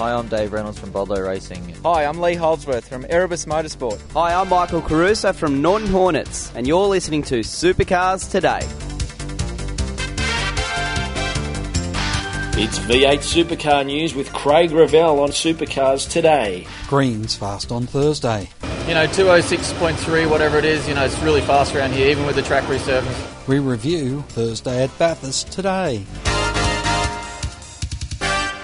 Hi, I'm Dave Reynolds from Bottle-O Racing. Hi, I'm Lee Holdsworth from Erebus Motorsport. Hi, I'm Michael Caruso from Norton Hornets, and you're listening to Supercars Today. It's V8 Supercar News with Craig Ravel on Supercars Today. Greens fast on Thursday. You know, 206.3, whatever it is, you know, it's really fast around here, even with the track resurface. We review Thursday at Bathurst today.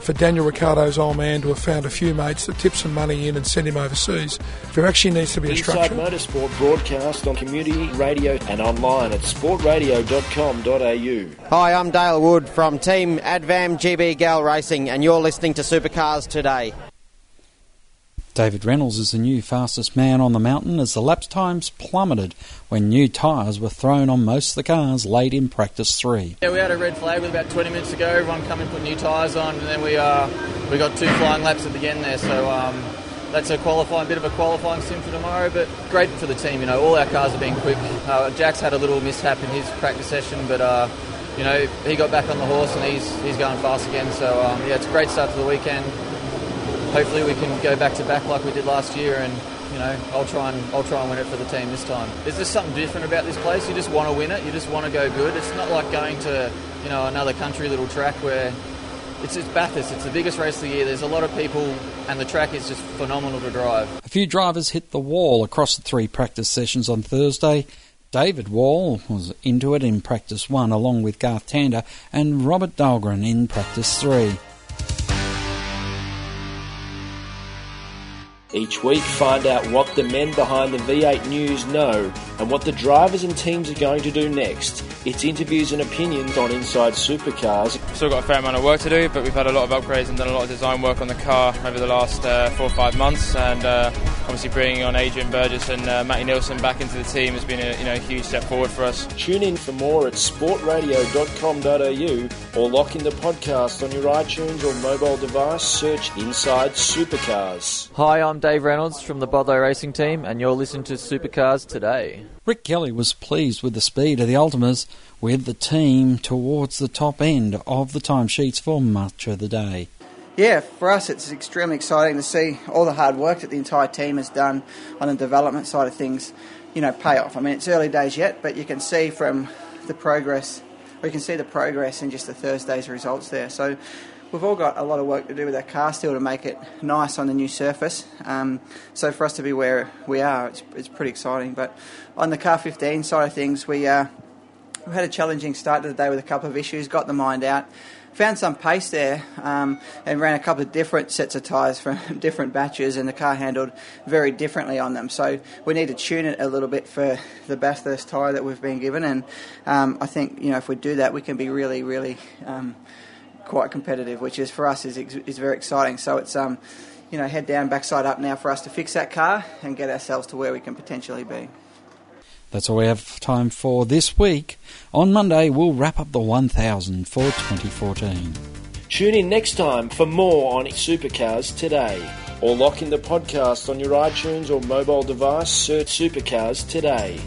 For Daniel Ricciardo's old man to have found a few mates that tip some money in and send him overseas, there actually needs to be a Inside structure. Motorsport broadcast on community radio and online at sportradio.com.au. Hi, I'm Dale Wood from Team Advam GB Gal Racing, and you're listening to Supercars Today. David Reynolds is the new fastest man on the mountain as the lap times plummeted when new tyres were thrown on most of the cars late in practice three. Yeah, we had a red flag with about 20 minutes ago. Everyone come and put new tyres on, and then we uh, we got two flying laps at the end there. So um, that's a qualifying bit of a qualifying sim for tomorrow, but great for the team. You know, all our cars have been quick. Uh, Jack's had a little mishap in his practice session, but. Uh, you know, he got back on the horse and he's he's going fast again. So um, yeah, it's a great start to the weekend. Hopefully, we can go back to back like we did last year, and you know, I'll try and I'll try and win it for the team this time. There's just something different about this place. You just want to win it. You just want to go good. It's not like going to you know another country little track where it's, it's Bathurst. It's the biggest race of the year. There's a lot of people, and the track is just phenomenal to drive. A few drivers hit the wall across the three practice sessions on Thursday. David Wall was into it in practice one, along with Garth Tander and Robert Dahlgren in practice three. Each week, find out what the men behind the V8 News know and what the drivers and teams are going to do next. It's interviews and opinions on Inside Supercars. Still got a fair amount of work to do, but we've had a lot of upgrades and done a lot of design work on the car over the last uh, four or five months. And uh, obviously, bringing on Adrian Burgess and uh, Matty Nielsen back into the team has been a you know huge step forward for us. Tune in for more at sportradio.com.au or lock in the podcast on your iTunes or mobile device. Search Inside Supercars. Hi, I'm Dave Reynolds from the Bottle-O Racing Team, and you're listening to Supercars Today. Rick Kelly was pleased with the speed of the Altimas, with the team towards the top end of the timesheets for much of the day. Yeah, for us it's extremely exciting to see all the hard work that the entire team has done on the development side of things, you know, pay off. I mean, it's early days yet, but you can see from the progress, we can see the progress in just the Thursday's results there. So we've all got a lot of work to do with our car still to make it nice on the new surface. Um, so for us to be where we are, it's, it's pretty exciting. But on the car 15 side of things, we uh, we had a challenging start to the day with a couple of issues. Got the mind out. Found some pace there um, and ran a couple of different sets of tyres from different batches, and the car handled very differently on them. So we need to tune it a little bit for the Bathurst tyre that we've been given, and um, I think you know if we do that, we can be really, really um, quite competitive, which is for us is is very exciting. So it's um, you know head down, backside up now for us to fix that car and get ourselves to where we can potentially be. That's all we have time for this week. On Monday, we'll wrap up the 1000 for 2014. Tune in next time for more on Supercars Today. Or lock in the podcast on your iTunes or mobile device. Search Supercars Today.